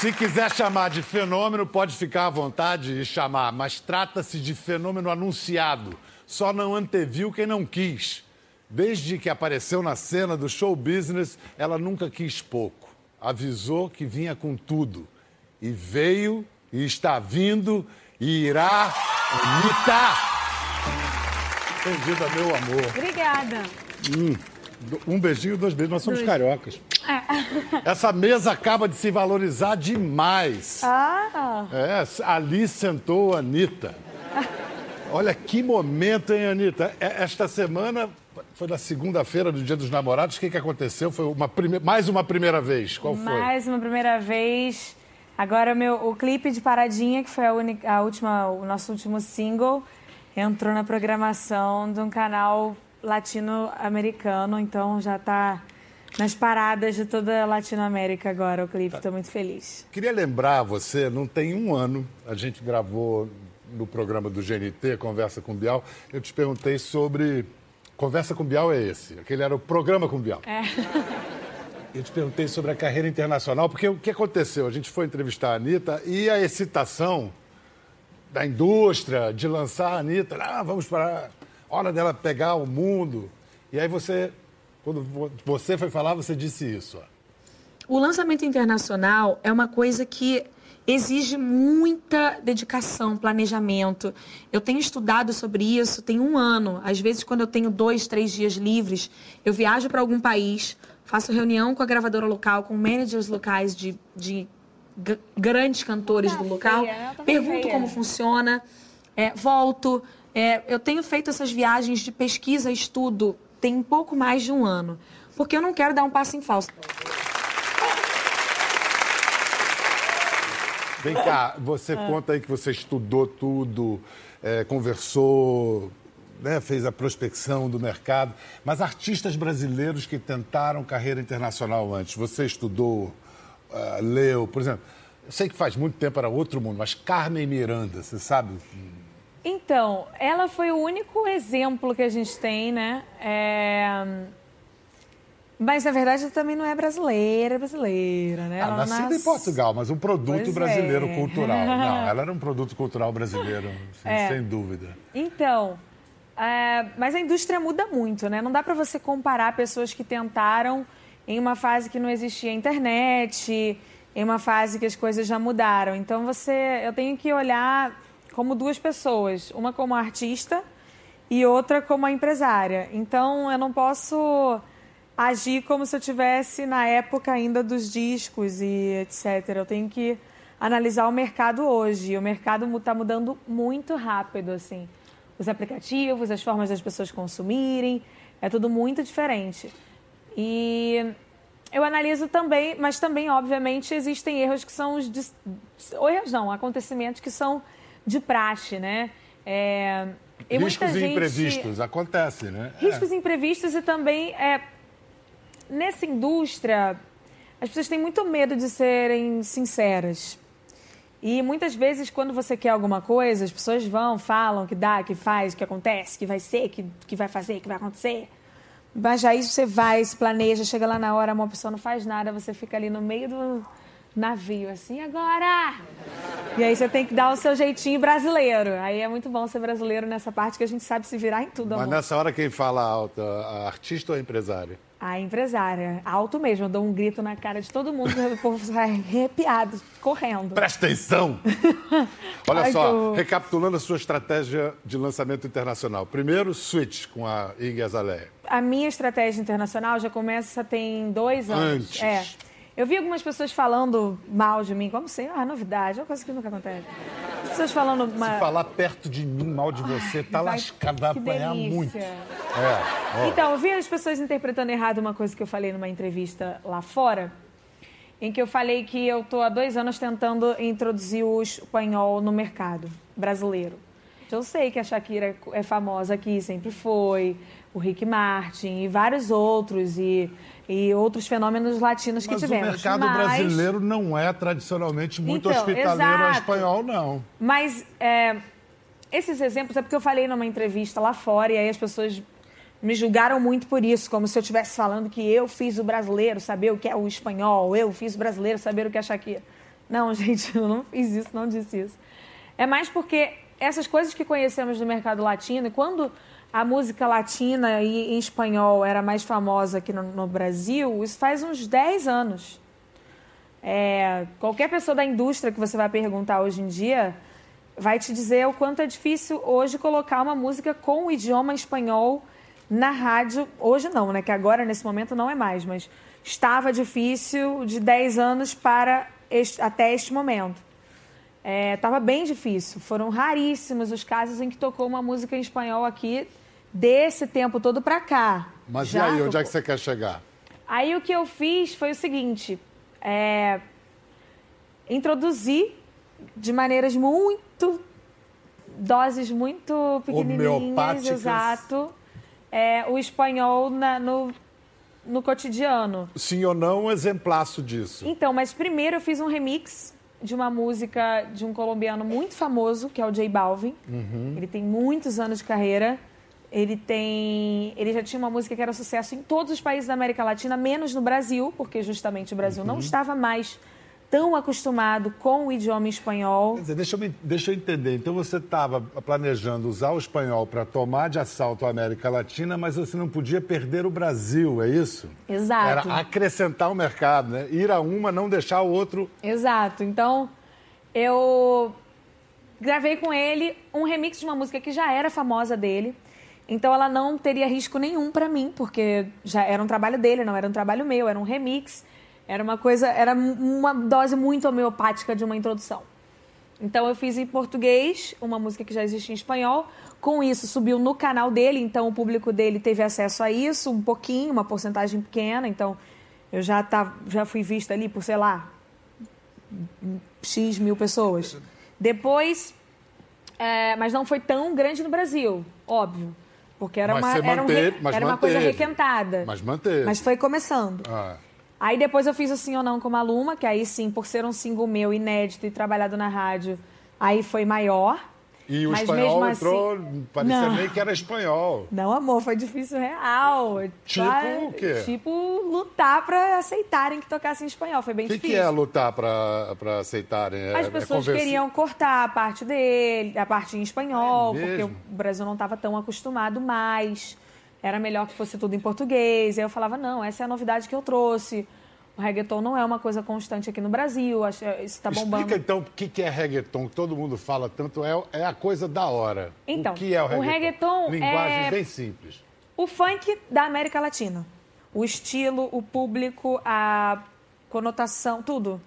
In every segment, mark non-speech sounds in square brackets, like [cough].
Se quiser chamar de fenômeno, pode ficar à vontade e chamar, mas trata-se de fenômeno anunciado. Só não anteviu quem não quis. Desde que apareceu na cena do show business, ela nunca quis pouco. Avisou que vinha com tudo. E veio, e está vindo, e irá imitar. Bem-vinda, meu amor. Obrigada. Hum, um beijinho, dois beijos. Nós somos Dois. cariocas. Essa mesa acaba de se valorizar demais. Ah, É, ali sentou a Anitta. Olha que momento, hein, Anitta? É, Esta semana foi na segunda-feira do Dia dos Namorados. O que, que aconteceu? Foi uma prime... mais uma primeira vez. Qual foi? mais uma primeira vez. Agora meu, o clipe de Paradinha, que foi a, única, a última, o nosso último single, entrou na programação de um canal latino-americano, então já está nas paradas de toda a Latinoamérica agora o clipe. Estou muito feliz. Queria lembrar você, não tem um ano, a gente gravou no programa do GNT, Conversa com Bial, eu te perguntei sobre. Conversa com Bial é esse, aquele era o programa com Bial. É. [laughs] Eu te perguntei sobre a carreira internacional, porque o que aconteceu? A gente foi entrevistar a Anitta e a excitação da indústria de lançar a Anitta, ah, vamos para hora dela pegar o mundo. E aí você, quando vo- você foi falar, você disse isso. ó. O lançamento internacional é uma coisa que exige muita dedicação, planejamento. Eu tenho estudado sobre isso tem um ano. Às vezes, quando eu tenho dois, três dias livres, eu viajo para algum país, faço reunião com a gravadora local, com managers locais de, de grandes cantores do local, feia? Tá pergunto feia. como funciona, é, volto. É, eu tenho feito essas viagens de pesquisa e estudo tem um pouco mais de um ano, porque eu não quero dar um passo em falso. Vem cá, você conta aí que você estudou tudo, é, conversou, né, fez a prospecção do mercado, mas artistas brasileiros que tentaram carreira internacional antes, você estudou, ah, leu, por exemplo, eu sei que faz muito tempo era outro mundo, mas Carmen Miranda, você sabe? Então, ela foi o único exemplo que a gente tem, né? É, Mas, na verdade, ela também não é brasileira, é brasileira, né? Ah, nascida nas- em Portugal, mas um produto Pois brasileiro é. cultural. [laughs] Não, ela era um produto cultural brasileiro, sem, É. sem dúvida. Então, é, mas a indústria muda muito, né? Não dá para você comparar pessoas que tentaram em uma fase que não existia internet, em uma fase que as coisas já mudaram. Então, você, eu tenho que olhar como duas pessoas, uma como artista e outra como empresária. Então, eu não posso agir como se eu tivesse na época ainda dos discos e etc. Eu tenho que analisar o mercado hoje. O mercado está mudando muito rápido, assim. Os aplicativos, as formas das pessoas consumirem, é tudo muito diferente. E eu analiso também, mas também, obviamente, existem erros que são os erros não, acontecimentos que são de praxe, né? É, e Riscos gente- imprevistos, acontece, né? É. riscos imprevistos e também é, nessa indústria as pessoas têm muito medo de serem sinceras e muitas vezes quando você quer alguma coisa as pessoas vão falam que dá que faz que acontece que vai ser que, que vai fazer que vai acontecer mas já isso você vai se planeja chega lá na hora uma pessoa não faz nada você fica ali no meio do navio assim agora e aí você tem que dar o seu jeitinho brasileiro aí é muito bom ser brasileiro nessa parte que a gente sabe se virar em tudo Mas amor. nessa hora quem fala alto, a artista ou a empresária? A empresária, alto mesmo, eu dou um grito na cara de todo mundo, o povo sai arrepiado, correndo. Presta atenção! [laughs] Olha Ai, só, recapitulando a sua estratégia de lançamento internacional. Primeiro, Switch com a Iggy Azalea. A minha estratégia internacional já começa tem dois anos. Antes. É. Eu vi algumas pessoas falando mal de mim, como sempre, ah, novidade, é uma coisa que nunca acontece. As pessoas falando uma... Se falar perto de mim, mal de você, tá vai- lascado, vai apanhar delícia. muito. É. Então, eu vi as pessoas interpretando errado uma coisa que eu falei numa entrevista lá fora, em que eu falei que eu estou há dois anos tentando introduzir o espanhol no mercado brasileiro. Eu sei que a Shakira é famosa aqui, sempre foi, o Rick Martin e vários outros, e, e outros fenômenos latinos que Mas o tivemos. mercado Mas- brasileiro não é tradicionalmente muito Então, hospitaleiro exato. espanhol, não. Mas é, esses exemplos é porque eu falei numa entrevista lá fora e aí as pessoas me julgaram muito por isso, como se eu estivesse falando que eu fiz o brasileiro saber o que é o espanhol, eu fiz o brasileiro saber o que é a Shakira. Não, [laughs] gente, eu não fiz isso, não disse isso. É mais porque essas coisas que conhecemos do mercado latino, quando a música latina e em espanhol era mais famosa aqui no, no Brasil, isso faz uns 10 anos. É, qualquer pessoa da indústria que você vai perguntar hoje em dia vai te dizer o quanto é difícil hoje colocar uma música com o idioma espanhol na rádio. Hoje não, né? Que agora, nesse momento, não é mais, mas estava difícil de 10 anos para este, até este momento. Estava é, bem difícil. Foram raríssimos os casos em que tocou uma música em espanhol aqui desse tempo todo para cá. Mas Já e aí, tocou. onde é que você quer chegar? Aí o que eu fiz foi o seguinte: é, introduzir de maneiras muito doses muito pequenininhas, exato, é, o espanhol na, no, no cotidiano. Sim ou não, um exemplaço disso. Então, mas primeiro eu fiz um remix de uma música de um colombiano muito famoso, que é o J Balvin. Uhum. Ele tem muitos anos de carreira. Ele tem, ele já tinha uma música que era sucesso em todos os países da América Latina, menos no Brasil, porque justamente o Brasil uhum. não estava mais tão acostumado com o idioma espanhol. Quer dizer, deixa eu, me, deixa eu entender. Então você estava planejando usar o espanhol para tomar de assalto a América Latina, mas você não podia perder o Brasil, é isso? Exato. Era acrescentar o mercado, né? Ir a uma, não deixar o outro. Exato. Então, eu gravei com ele um remix de uma música que já era famosa dele. Então ela não teria risco nenhum para mim, porque já era um trabalho dele, não era um trabalho meu, era um remix. Era uma coisa, era uma dose muito homeopática de uma introdução. Então eu fiz em português, uma música que já existe em espanhol. Com isso subiu no canal dele, então o público dele teve acesso a isso, um pouquinho, uma porcentagem pequena. Então eu já tá, já fui vista ali por, sei lá, X mil pessoas. Depois, é, mas não foi tão grande no Brasil, óbvio. Porque era, uma, era, um, era uma coisa requentada. Mas manteve. Mas foi começando. Ah. Aí depois eu fiz o Sim ou Não com Maluma, que aí sim, por ser um single meu, inédito e trabalhado na rádio, aí foi maior. E o Mas espanhol assim, entrou, parecia não, meio que era espanhol. Não, amor, foi difícil real. Tipo pra, o quê? Tipo, lutar para aceitarem que tocasse em espanhol. Foi bem que difícil. O que é lutar para aceitarem? As é, pessoas é queriam cortar a parte dele, a parte em espanhol, é porque o Brasil não estava tão acostumado mais era melhor que fosse tudo em português. E aí eu falava, não, essa é a novidade que eu trouxe. O reggaeton não é uma coisa constante aqui no Brasil, isso está bombando. Explica então o que é reggaeton, que todo mundo fala tanto, é, é a coisa da hora. Então, o que é o reggaeton? O reggaeton Linguagem é bem simples. O funk da América Latina. O estilo, o público, a conotação, tudo.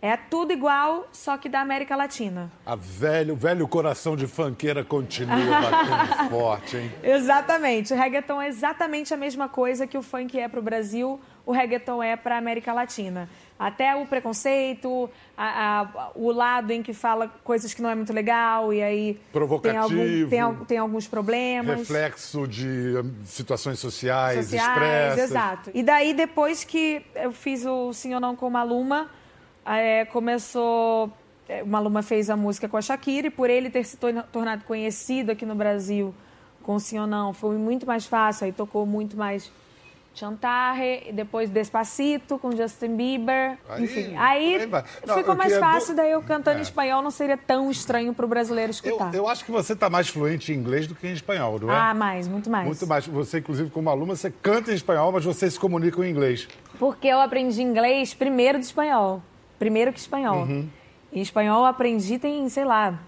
É tudo igual, só que da América Latina. A velho, o velho coração de fanqueira continua batendo [laughs] forte, hein? Exatamente. O reggaeton é exatamente a mesma coisa que o funk é para o Brasil, o reggaeton é para a América Latina. Até o preconceito, a, a, o lado em que fala coisas que não é muito legal e aí Provocativo, tem, algum, tem, tem alguns problemas. Reflexo de hum, situações sociais, sociais expressas. Exato. E daí, depois que eu fiz o Sim ou Não com Maluma, é, começou. É, o Maluma fez a música com a Shakira e por ele ter se tornado conhecido aqui no Brasil com Sim ou Não, foi muito mais fácil. Aí tocou muito mais Chantarre, depois Despacito com Justin Bieber, aí, enfim. Aí não, ficou mais fácil, daí eu cantando é. em espanhol não seria tão estranho para o brasileiro escutar. Eu, eu, acho que você está mais fluente em inglês do que em espanhol, não é? Ah, mais, muito mais. Muito mais. Você, inclusive, como aluna, você canta em espanhol, mas você se comunica em inglês. Porque eu aprendi inglês primeiro do espanhol. Primeiro que espanhol. Uhum. E espanhol eu aprendi tem, sei lá,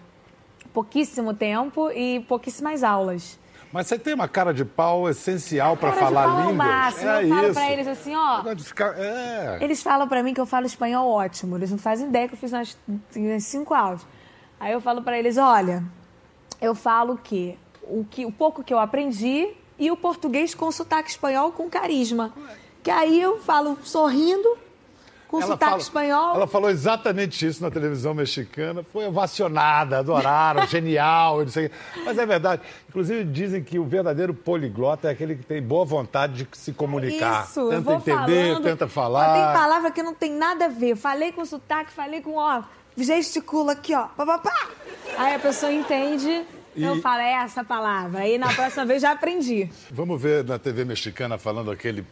pouquíssimo tempo e pouquíssimas aulas. Mas você tem uma cara de pau essencial para falar de pau línguas. Máximo. É eu falo isso. pra eles assim, ó. É. Eles falam para mim que eu falo espanhol ótimo. Eles não fazem ideia que eu fiz nas, nas cinco aulas. Aí eu falo para eles, olha, eu falo que o, que o pouco que eu aprendi e o português com sotaque espanhol com carisma. Que aí eu falo sorrindo com ela sotaque fala, espanhol. Ela falou exatamente isso na televisão mexicana, foi ovacionada, adoraram, [laughs] genial, não sei Mas é verdade. Inclusive, dizem que o verdadeiro poliglota é aquele que tem boa vontade de se comunicar. Isso, tenta entender, falando, tenta falar. Tem palavra que não tem nada a ver. Falei com sotaque, falei com, ó, gesticula aqui, ó, pá, pá, pá. Aí a pessoa entende. E... Eu falo, é essa palavra. Aí na [laughs] próxima vez já aprendi. Vamos ver na TV mexicana falando aquele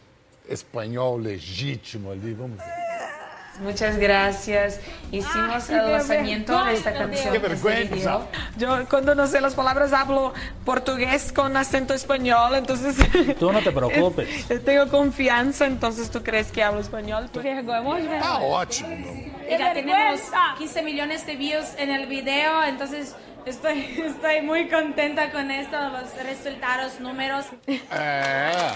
espanhol legítimo ali, vamos ver. Muchas gracias. Hicimos el lanzamiento de esta canción. Qué vergüenza. Yo cuando no sé las palabras hablo portugués con acento español, entonces... Tú no te preocupes. Yo [laughs] tengo confianza, entonces tú crees que hablo español. Que vergonha, morro de Tá vergonha. ótimo. Ya vergüenza. tenemos 15 millones de views en el video, entonces estoy, [laughs] estoy muy contenta con esto, los resultados, números. É.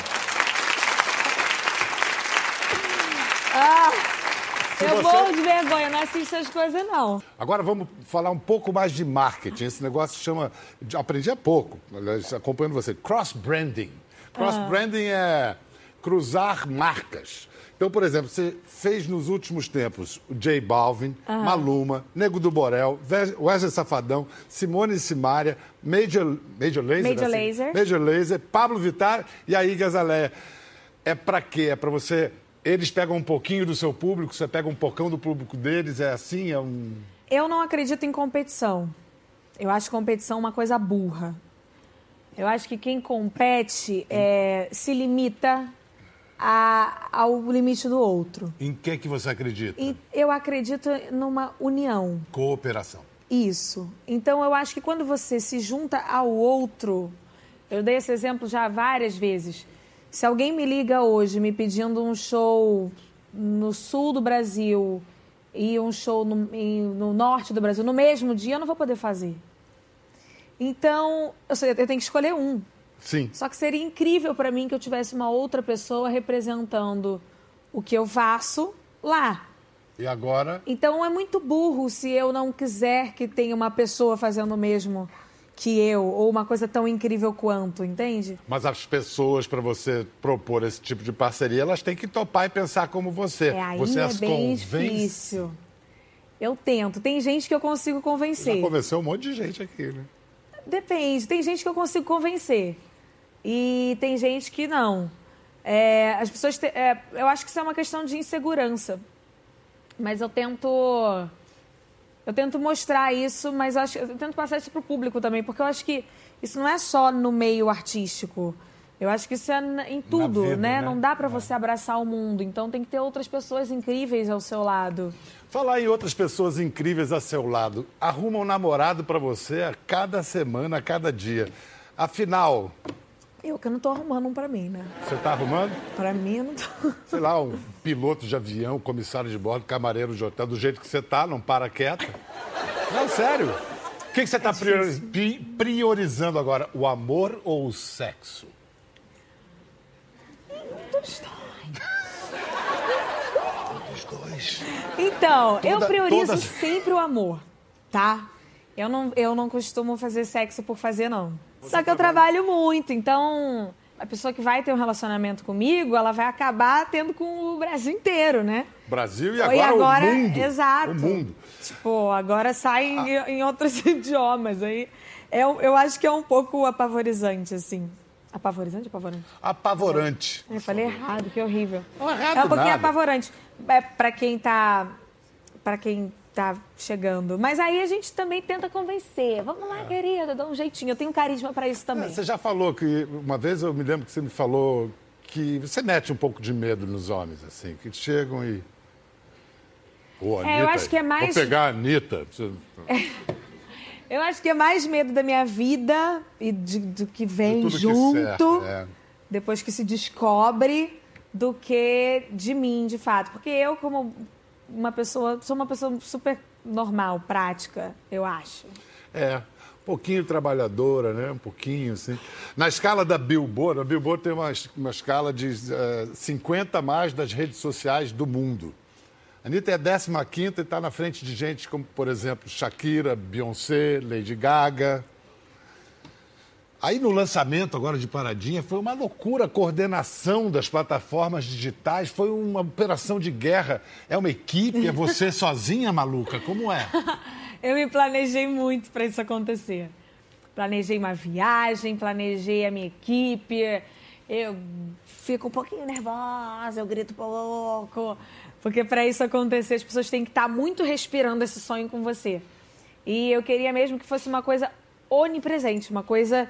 Se Eu você- morro de vergonha, não assisto essas coisas, não. Agora vamos falar um pouco mais de marketing. Esse negócio chama. de- Aprendi há pouco, acompanhando você. Cross-branding. Cross-branding é cruzar marcas. Então, por exemplo, você fez nos últimos tempos o J Balvin, Maluma, Nego do Borel, Wesley Safadão, Simone e Simaria, Major, Major Lazer. Major assim? Lazer. Major Lazer, Pablo Vittar e a Iggy Azalea. É pra quê? É pra você. Eles pegam um pouquinho do seu público, você pega um pocão do público deles, é assim? É um. Eu não acredito em competição. Eu acho competição uma coisa burra. Eu acho que quem compete é, se limita a- ao limite do outro. Em que que você acredita? E eu acredito numa união. Cooperação. Isso. Então eu acho que quando você se junta ao outro, eu dei esse exemplo já várias vezes. Se alguém me liga hoje me pedindo um show no sul do Brasil e um show no, no norte do Brasil no mesmo dia, eu não vou poder fazer. Então, eu, sei, eu tenho que escolher um. Sim. Só que seria incrível para mim que eu tivesse uma outra pessoa representando o que eu faço lá. E agora? Então é muito burro se eu não quiser que tenha uma pessoa fazendo o mesmo que eu, ou uma coisa tão incrível quanto, entende? Mas as pessoas, para você propor esse tipo de parceria, elas têm que topar e pensar como você. É, aí você é as bem convence. difícil. Eu tento. Tem gente que eu consigo Já convencer. convenceu um monte de gente aqui, né? Depende. Tem gente que eu consigo convencer. E tem gente que não. É, as pessoas. te- é, eu acho que isso é uma questão de insegurança. Mas eu tento. Eu tento mostrar isso, mas eu, acho, eu tento passar isso para o público também, porque eu acho que isso não é só no meio artístico. Eu acho que isso é em tudo, vida, né? né? Não dá para você abraçar o mundo. Então tem que ter outras pessoas incríveis ao seu lado. Falar em outras pessoas incríveis a seu lado. Arruma um namorado para você a cada semana, a cada dia. Afinal, Eu que não tô arrumando um para mim, né? você está arrumando? Para mim, eu não tô. [laughs] Sei lá, um piloto de avião, comissário de bordo, camareiro de hotel, do jeito que você tá, não para quieta. Não, sério. O que, que você está priorizando agora? O amor ou o sexo? Os dois. Então, eu Toda- priorizo todas- sempre o amor, tá? Eu não, eu não costumo fazer sexo por fazer, não. Só que eu trabalho muito, então a pessoa que vai ter um relacionamento comigo, ela vai acabar tendo com o Brasil inteiro, né? Brasil e E agora, agora- o mundo. exato. O mundo. Tipo, agora sai em, em outros [laughs] idiomas. Aí é, eu acho que é um pouco apavorizante, assim. Apavorizante, apavorante? Apavorante. Eu falei errado, que horrível. Não é errado é um pouquinho nada. apavorante. É para quem tá para quem tá chegando. Mas aí a gente também tenta convencer. Vamos lá, querida, dá um jeitinho. Eu tenho carisma para isso também. É, Você já falou que, uma vez eu me lembro que você me falou que você mete um pouco de medo nos homens, assim, que chegam e. Ô, Anitta, É, eu acho que é mais- Vou pegar a Anitta. Você- [laughs] Eu acho que é mais medo da minha vida e de- do que vem que junto, cerca, é. depois que se descobre, do que de mim, de fato. Porque eu, como uma pessoa, sou uma pessoa super normal, prática, eu acho. É, um pouquinho trabalhadora, né? Um pouquinho, assim. Na escala da Billboard, a Billboard tem uma, uma escala de eh, 50 mais das redes sociais do mundo. A Anitta é a 15 e está na frente de gente como, por exemplo, Shakira, Beyoncé, Lady Gaga. Aí no lançamento agora de Paradinha foi uma loucura a coordenação das plataformas digitais, foi uma operação de guerra. É uma equipe, é você [laughs] sozinha, maluca? Como é? [laughs] Eu me planejei muito para isso acontecer. Planejei uma viagem, planejei a minha equipe. Eu fico um pouquinho nervosa, eu grito pouco. Porque para isso acontecer, as pessoas têm que estar muito respirando esse sonho com você. E eu queria mesmo que fosse uma coisa onipresente, uma coisa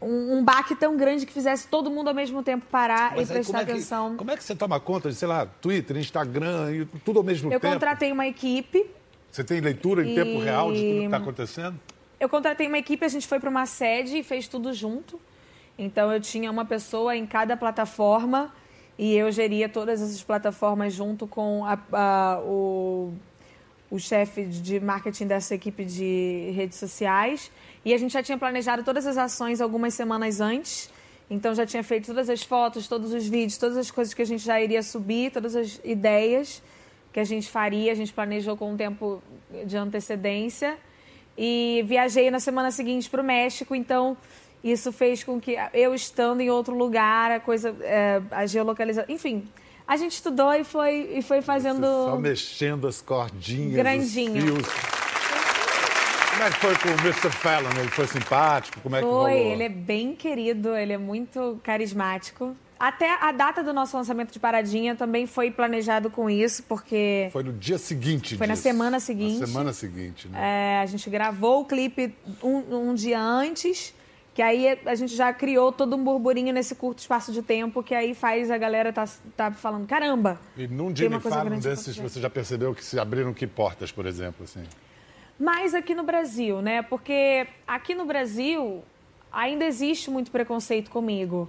um, um baque tão grande que fizesse todo mundo ao mesmo tempo parar Mas e aí, prestar como é, que, atenção. como é que você toma conta de, sei lá, Twitter, Instagram, tudo ao mesmo Eu tempo? contratei uma equipe. Você tem leitura em E- tempo real de tudo que está acontecendo? Eu contratei uma equipe, a gente foi para uma sede e fez tudo junto. Então eu tinha uma pessoa em cada plataforma e eu geria todas essas plataformas junto com a- a- o, o chefe de marketing dessa equipe de redes sociais. E a gente já tinha planejado todas as ações algumas semanas antes. Então já tinha feito todas as fotos, todos os vídeos, todas as coisas que a gente já iria subir, todas as ideias que a gente faria, a gente planejou com um tempo de antecedência. E viajei na semana seguinte para o México, então isso fez com que eu estando em outro lugar, a coisa, é, a geolocalização, enfim, a gente estudou e foi, e foi fazendo. Você só mexendo as cordinhas, Grandinho. os fios. Como é que foi com o Mr. Fallon? Ele foi simpático? Como é que Foi, rolou? ele é bem querido, ele é muito carismático. Até a data do nosso lançamento de Paradinha também foi planejado com isso, porque Foi no dia seguinte Foi na disso. semana seguinte. Na semana seguinte, né? é, a gente gravou o clipe um, um dia antes, que aí a gente já criou todo um burburinho nesse curto espaço de tempo, que aí faz a galera tá, tá falando, caramba, E num coisa Fallon grande desses, você já percebeu que se abriram que portas, por exemplo, assim? Mais aqui no Brasil, né? Porque aqui no Brasil ainda existe muito preconceito comigo.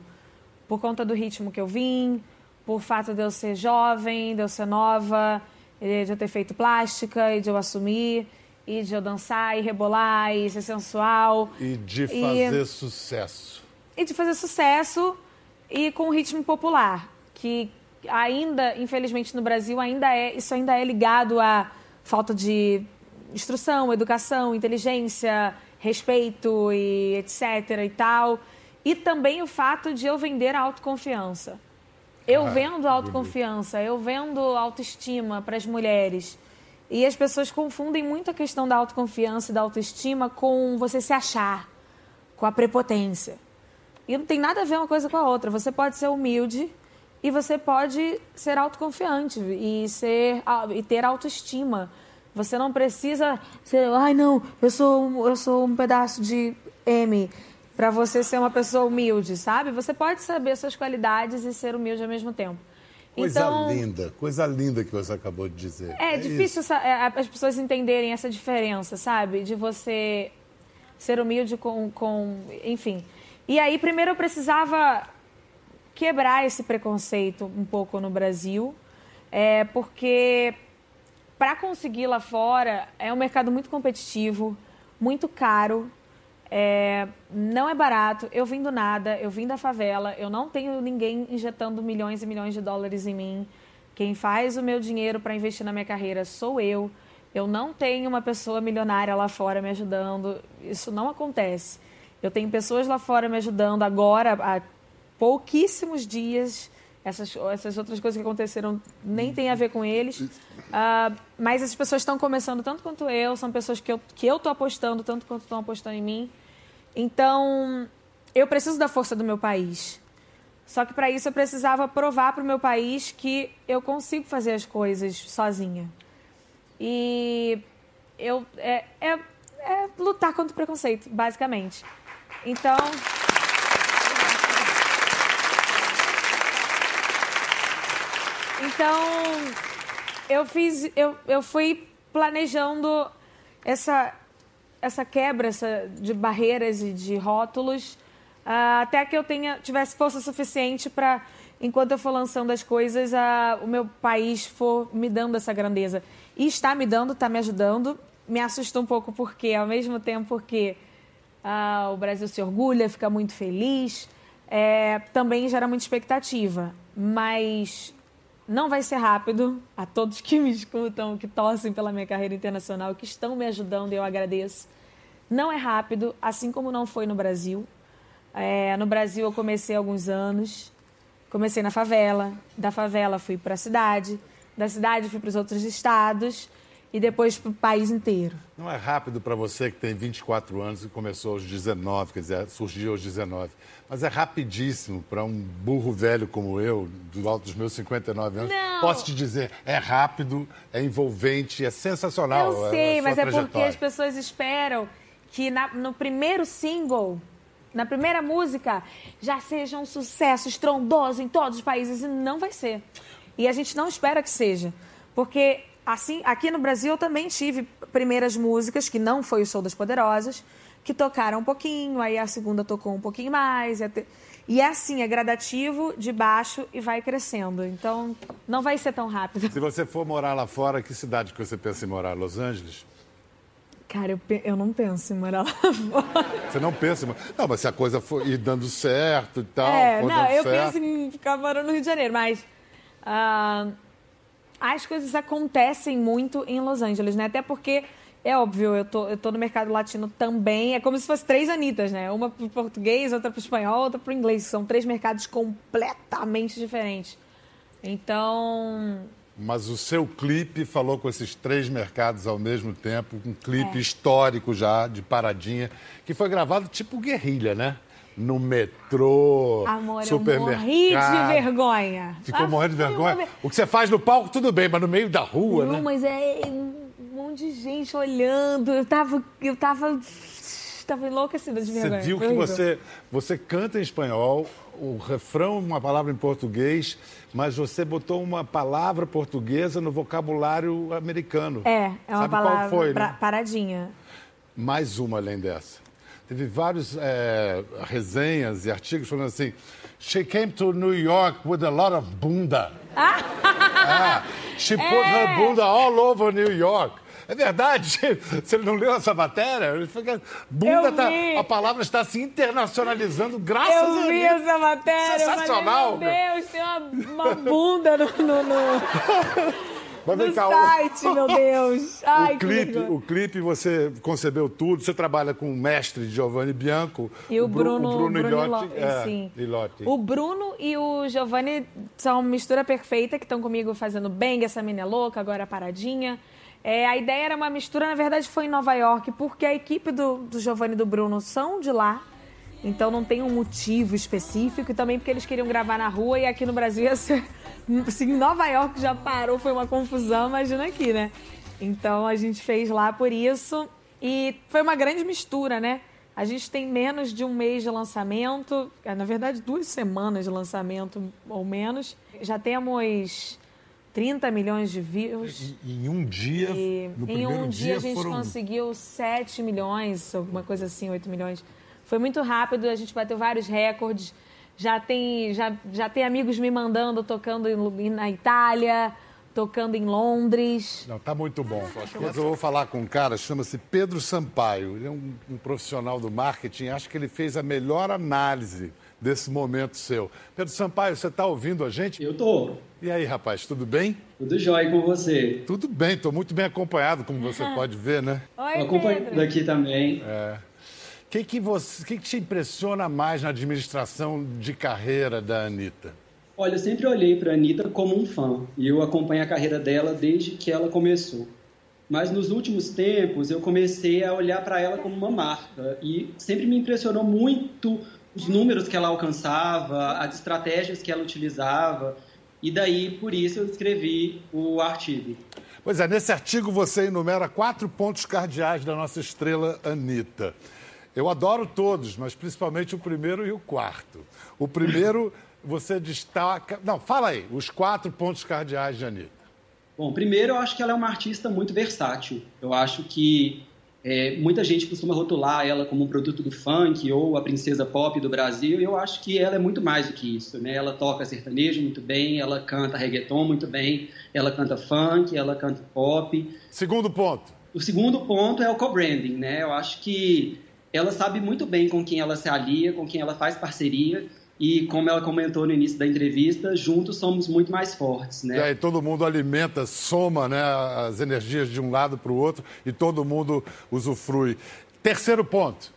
Por conta do ritmo que eu vim, por fato de eu ser jovem, de eu ser nova, de eu ter feito plástica e de eu assumir, e de eu dançar e rebolar e ser sensual. E de E- fazer sucesso. e de fazer sucesso e com ritmo popular, que ainda, infelizmente no Brasil ainda é, isso ainda é ligado à falta de instrução, educação, inteligência, respeito e etc e tal. E também o fato de eu vender autoconfiança. Eu Ah, vendo autoconfiança, eu vendo autoestima para as mulheres. E as pessoas confundem muito a questão da autoconfiança e da autoestima com você se achar, com a prepotência. E não tem nada a ver uma coisa com a outra. Você pode ser humilde e você pode ser autoconfiante e ser e ter autoestima. Você não precisa ser, ai não, eu sou um- eu sou um pedaço de M para você ser uma pessoa humilde, sabe? Você pode saber suas qualidades e ser humilde ao mesmo tempo. Coisa então, linda, coisa linda que você acabou de dizer. é difícil essa- é, as pessoas entenderem essa diferença, sabe? De você ser humilde com, com. Enfim. E aí, primeiro eu precisava quebrar esse preconceito um pouco no Brasil, é, porque para conseguir lá fora é um mercado muito competitivo, muito caro. é, não é barato. Eu vim do nada, eu vim da favela, eu não tenho ninguém injetando milhões e milhões de dólares em mim. Quem faz o meu dinheiro para investir na minha carreira sou eu. Eu não tenho uma pessoa milionária lá fora me ajudando. Isso não acontece. Eu tenho pessoas lá fora me ajudando agora, há pouquíssimos dias. Essas, essas outras coisas que aconteceram nem tem a ver com eles. Ah, mas essas pessoas estão começando tanto quanto eu, são pessoas que eu que eu estou apostando tanto quanto estão apostando em mim. Então, eu preciso da força do meu país. Só que para isso eu precisava provar para o meu país que eu consigo fazer as coisas sozinha. E eu é, é, é lutar contra o preconceito, basicamente. Então. Então, eu fiz, eu, eu fui planejando essa, essa quebra essa, de barreiras e de rótulos ah, até que eu tenha, tivesse força suficiente para, enquanto eu for lançando as coisas, ah, o meu país for me dando essa grandeza. E está me dando, está me ajudando. Me assusta um pouco porque, ao mesmo tempo, porque ah, o Brasil se orgulha, fica muito feliz, é, também gera muita expectativa. Mas não vai ser rápido. A todos que me escutam, que torcem pela minha carreira internacional, que estão me ajudando, eu agradeço. Não é rápido, assim como não foi no Brasil. É, no Brasil eu comecei alguns anos. Comecei na favela, da favela fui para a cidade, da cidade fui para os outros estados e depois para o país inteiro. Não é rápido para você que tem 24 anos e começou aos 19, quer dizer, surgiu aos 19. Mas é rapidíssimo para um burro velho como eu, do alto dos meus 59 anos. Não. Posso te dizer, é rápido, é envolvente, é sensacional. Eu a sei, mas é porque as pessoas esperam que na- no primeiro single na primeira música já seja um sucesso estrondoso em todos os países. E não vai ser. E a gente não espera que seja. Porque, assim, aqui no Brasil eu também tive primeiras músicas, que não foi o Show das Poderosas, que tocaram um pouquinho, aí a segunda tocou um pouquinho mais. E é assim, é gradativo, de baixo e vai crescendo. Então, não vai ser tão rápido. Se você for morar lá fora, que cidade que você pensa em morar? Los Angeles? Cara, eu, eu não penso em morar lá [laughs] fora. Você não pensa em Não, mas se a coisa for ir dando certo e tal. É, não, eu certo... penso em ficar morando no Rio de Janeiro, mas. Uh, as coisas acontecem muito em Los Angeles, né? Até porque, é óbvio, eu tô, eu tô no mercado latino também. É como se fosse três Anitas, né? Uma pro português, outra pro espanhol, outra pro inglês. São três mercados completamente diferentes. Então, mas o seu clipe falou com esses três mercados ao mesmo tempo, um clipe é. histórico já, de paradinha, que foi gravado tipo guerrilha, né? No metrô, Amor, supermercado. eu morri de vergonha. Ficou ah, morrendo de vergonha? Uma... O que você faz no palco, tudo bem, mas no meio da rua, Não, né? mas é um monte de gente olhando. Eu tava... Eu tava estava enlouquecida de vergonha. Você viu que você, você canta em espanhol, o refrão uma palavra em português, mas você botou uma palavra portuguesa no vocabulário americano. É, é uma Sabe palavra qual foi, né? paradinha. Mais uma além dessa. Teve vários é, resenhas e artigos falando assim: She came to New York with a lot of bunda. [laughs] ah, she put é. her bunda all over New York. É verdade. [laughs] Você não leu essa matéria? Bunda tá, a palavra está se internacionalizando graças eu a Deus. Eu vi essa matéria. Sensacional. Falei, meu Deus, tem uma, uma bunda no... no, no... [laughs] Mas no cá, site, [laughs] o... meu Deus. Ai, o, clipe, o clipe, você concebeu tudo. Você trabalha com o mestre Giovanni Bianco. E o, Bruno, o Bruno, Bruno Ilhotti. É, sim. Ilhotti. O Bruno e o Giovanni são uma mistura perfeita, que estão comigo fazendo bem, essa menina louca, agora paradinha. É, a ideia era uma mistura, na verdade foi em Nova York, porque a equipe do, do Giovanni e do Bruno são de lá. Então não tem um motivo específico e também porque eles queriam gravar na rua e aqui no Brasil ia ser. [laughs] Assim, Nova York já parou, foi uma confusão, imagina aqui, né? Então a gente fez lá por isso e foi uma grande mistura, né? A gente tem menos de um mês de lançamento, é, na verdade duas semanas de lançamento ou menos. Já temos 30 milhões de views. Em, em um dia, e, no Em um dia, dia a gente foram... conseguiu 7 milhões, alguma coisa assim, 8 milhões. Foi muito rápido, a gente bateu vários recordes. Já tem, já, já tem amigos me mandando, tocando em, na Itália, tocando em Londres. Não, tá muito bom. Mas eu vou falar com um cara, chama-se Pedro Sampaio. Ele é um, um profissional do marketing, acho que ele fez a melhor análise desse momento seu. Pedro Sampaio, você está ouvindo a gente? Eu estou. E aí, rapaz, tudo bem? Tudo jóia com você. Tudo bem, estou muito bem acompanhado, como você [laughs] pode ver, né? Oi, Acompanhando aqui também. É. O que, que, você, que, que te impressiona mais na administração de carreira da Anitta? Olha, eu sempre olhei para a Anitta como um fã. E eu acompanho a carreira dela desde que ela começou. Mas nos últimos tempos eu comecei a olhar para ela como uma marca. E sempre me impressionou muito os números que ela alcançava, as estratégias que ela utilizava. E daí, por isso, eu escrevi o artigo. Pois é, nesse artigo você enumera quatro pontos cardeais da nossa estrela Anitta. Eu adoro todos, mas principalmente o primeiro e o quarto. O primeiro, [laughs] você destaca. Não, fala aí, os quatro pontos cardeais de Anitta. Bom, primeiro, eu acho que ela é uma artista muito versátil. Eu acho que é, muita gente costuma rotular ela como um produto do funk ou a princesa pop do Brasil, e eu acho que ela é muito mais do que isso. Né? Ela toca sertanejo muito bem, ela canta reggaeton muito bem, ela canta funk, ela canta pop. Segundo ponto. O segundo ponto é o co-branding. Né? Eu acho que ela sabe muito bem com quem ela se alia, com quem ela faz parceria, e como ela comentou no início da entrevista, juntos somos muito mais fortes, né? É, e todo mundo alimenta, soma né, as energias de um lado para o outro e todo mundo usufrui. Terceiro ponto.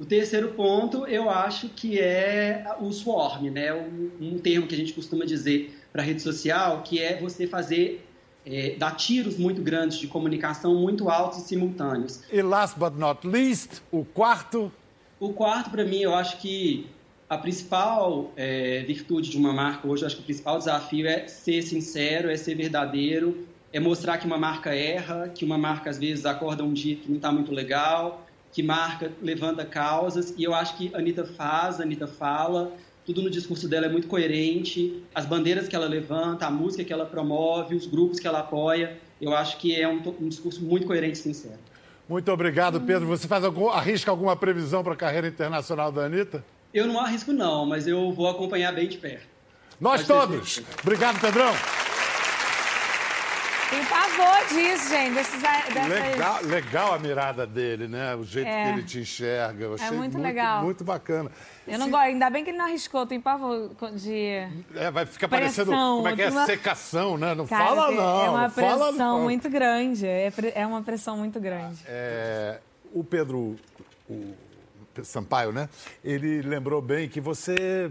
O terceiro ponto, eu acho que é o swarm, né? Um, um termo que a gente costuma dizer para rede social, que é você fazer é, dar tiros muito grandes de comunicação muito altos e simultâneos. E last but not least, o quarto. O quarto, para mim, eu acho que a principal é, virtude de uma marca hoje, acho que o principal desafio é ser sincero, é ser verdadeiro, é mostrar que uma marca erra, que uma marca às vezes acorda um dia que não está muito legal que marca, levanta causas, e eu acho que a Anitta faz, a Anitta fala, tudo no discurso dela é muito coerente, as bandeiras que ela levanta, a música que ela promove, os grupos que ela apoia, eu acho que é um, um discurso muito coerente e sincero. Muito obrigado, Pedro. Você faz algum, arrisca alguma previsão para a carreira internacional da Anitta? Eu não arrisco não, mas eu vou acompanhar bem de perto. Nós Pode todos. Obrigado, Pedrão. Tem pavor disso, gente. Desses, dessas... legal, legal a mirada dele, né? O jeito é. que ele te enxerga. Eu é achei é muito, muito legal. Muito bacana. Eu não gosto, ainda bem que ele não arriscou, tem pavor de. É, vai ficar pressão, parecendo. Como é que é? Uma... Secação, né? Não Cara, fala, não. É uma pressão não. muito grande. É, é uma pressão muito grande. É, o Pedro o Sampaio, né? Ele lembrou bem que você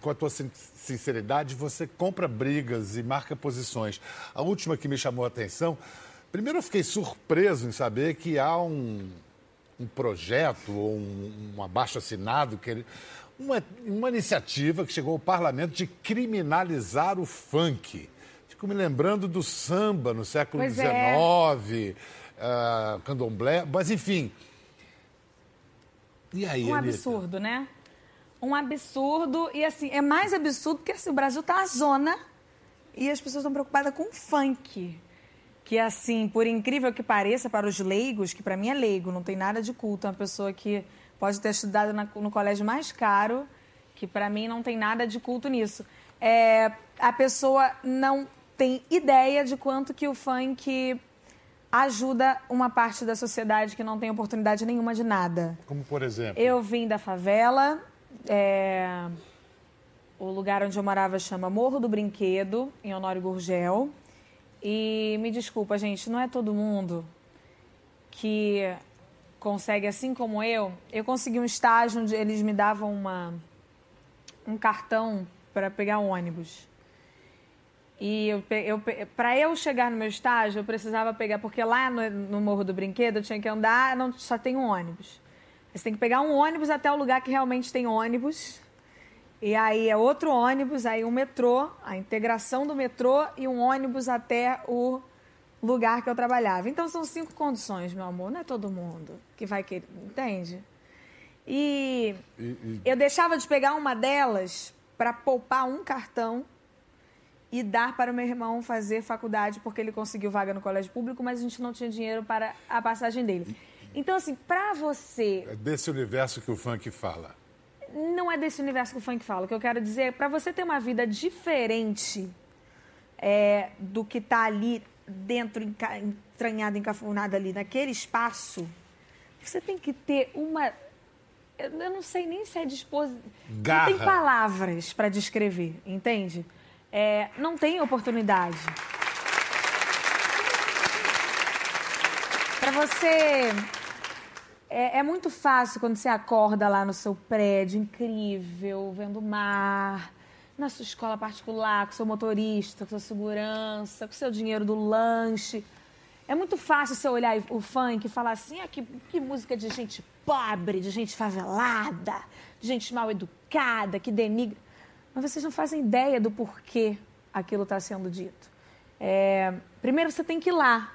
com a tua sinceridade, você compra brigas e marca posições. A última que me chamou a atenção, primeiro eu fiquei surpreso em saber que há um, um projeto ou um, um abaixo assinado que ele, uma, uma iniciativa que chegou ao parlamento de criminalizar o funk. Fico me lembrando do samba no século XIX, é. uh, candomblé, mas enfim. E aí, um Anitta? absurdo, né? Um absurdo. E assim, é mais absurdo porque assim, o Brasil tá uma zona e as pessoas estão preocupadas com funk. Que assim, por incrível que pareça, para os leigos, que para mim é leigo, não tem nada de culto, é uma pessoa que pode ter estudado na, no colégio mais caro, que para mim não tem nada de culto nisso. É, a pessoa não tem ideia de quanto que o funk ajuda uma parte da sociedade que não tem oportunidade nenhuma de nada. Como por exemplo? Eu vim da favela, é, o lugar onde eu morava chama Morro do Brinquedo, em Honório Gurgel. E me desculpa, gente, não é todo mundo que consegue, assim como eu. Eu consegui um estágio onde eles me davam uma, um cartão para pegar um ônibus. E eu, eu, para eu chegar no meu estágio, eu precisava pegar, porque lá no, no Morro do Brinquedo eu tinha que andar, não, só tem um ônibus. Você tem que pegar um ônibus até o lugar que realmente tem ônibus. E aí é outro ônibus, aí um metrô, a integração do metrô e um ônibus até o lugar que eu trabalhava. Então são cinco condições, meu amor. Não é todo mundo que vai querer, entende? E, e, e... eu deixava de pegar uma delas para poupar um cartão e dar para o meu irmão fazer faculdade, porque ele conseguiu vaga no colégio público, mas a gente não tinha dinheiro para a passagem dele. Então, assim, para você. É desse universo que o funk fala. Não é desse universo que o funk fala. O que eu quero dizer é para você ter uma vida diferente é, do que está ali dentro, entranhado, encafunado ali naquele espaço, você tem que ter uma. Eu não sei nem se é disposição. Não tem palavras para descrever, entende? É, não tem oportunidade. Para você é, é, muito fácil quando você acorda lá no seu prédio, incrível, vendo o mar, na sua escola particular, com seu motorista, com sua segurança, com seu dinheiro do lanche. É muito fácil você olhar o funk e falar assim, ah, que, que música de gente pobre, de gente favelada, de gente mal educada, que denigra. Mas vocês não fazem ideia do porquê aquilo está sendo dito. É, primeiro você tem que ir lá,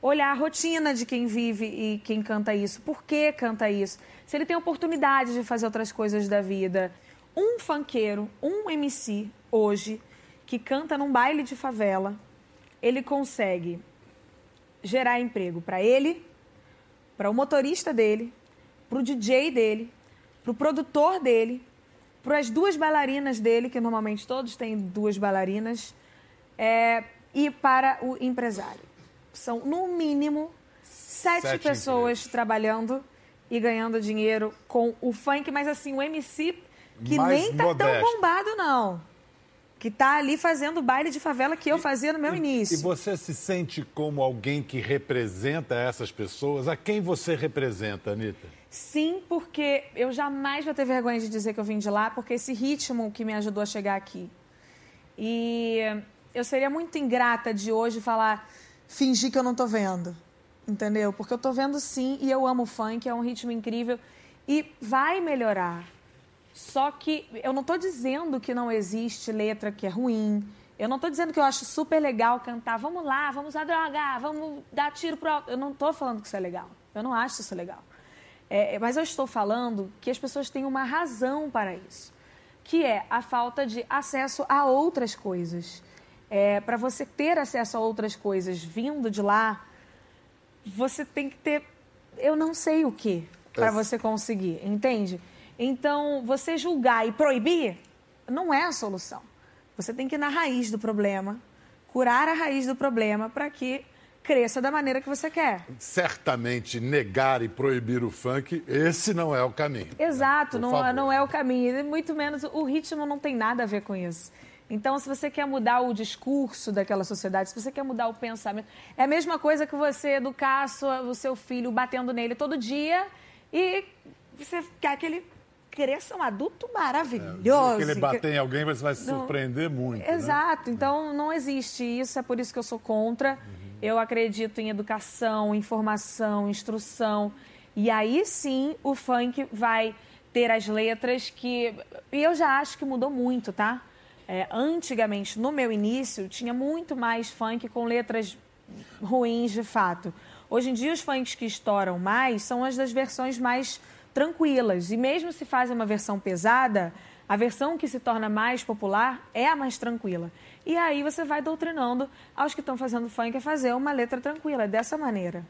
olhar a rotina de quem vive e quem canta isso, por que canta isso, se ele tem oportunidade de fazer outras coisas da vida. Um fanqueiro, um MC hoje, que canta num baile de favela, ele consegue gerar emprego para ele, para o motorista dele, para o DJ dele, para o produtor dele, para as duas bailarinas dele, que normalmente todos têm duas bailarinas, é, e para o empresário. São, no mínimo, sete, sete pessoas trabalhando e ganhando dinheiro com o funk, mas assim, o MC que Mais nem tá modesto. tão bombado, não. Que tá ali fazendo o baile de favela que eu fazia no meu e, início. E você se sente como alguém que representa essas pessoas? A quem você representa, Anitta? Sim, porque eu jamais vou ter vergonha de dizer que eu vim de lá, porque esse ritmo que me ajudou a chegar aqui. E eu seria muito ingrata de hoje falar fingir que eu não tô vendo. Entendeu? Porque eu tô vendo sim e eu amo funk, é um ritmo incrível e vai melhorar. Só que eu não tô dizendo que não existe letra que é ruim. Eu não tô dizendo que eu acho super legal cantar, vamos lá, vamos usar droga, vamos dar tiro pro. Eu não tô falando que isso é legal. Eu não acho isso legal. É, mas eu estou falando que as pessoas têm uma razão para isso, que é a falta de acesso a outras coisas. É, para você ter acesso a outras coisas vindo de lá, você tem que ter, eu não sei o que, para você conseguir, entende? Então, você julgar e proibir não é a solução. Você tem que ir na raiz do problema, curar a raiz do problema para que cresça da maneira que você quer. Certamente negar e proibir o funk, esse não é o caminho. Né? Exato, né? não, não é o caminho. Muito menos o ritmo não tem nada a ver com isso. Então, se você quer mudar o discurso daquela sociedade, se você quer mudar o pensamento, é a mesma coisa que você educar o seu filho batendo nele todo dia e você quer que ele cresça um adulto maravilhoso. É, que ele bater em alguém, você vai se surpreender muito. Né? Exato. Né? Então, não existe isso. É por isso que eu sou contra. Uhum. Eu acredito em educação, informação, instrução. E aí sim o funk vai ter as letras que. E eu já acho que mudou muito, tá? É, antigamente, no meu início, tinha muito mais funk com letras ruins de fato. Hoje em dia, os funks que estouram mais são as das versões mais tranquilas. E mesmo se fazem uma versão pesada, a versão que se torna mais popular é a mais tranquila. E aí você vai doutrinando aos que estão fazendo funk a fazer uma letra tranquila, dessa maneira.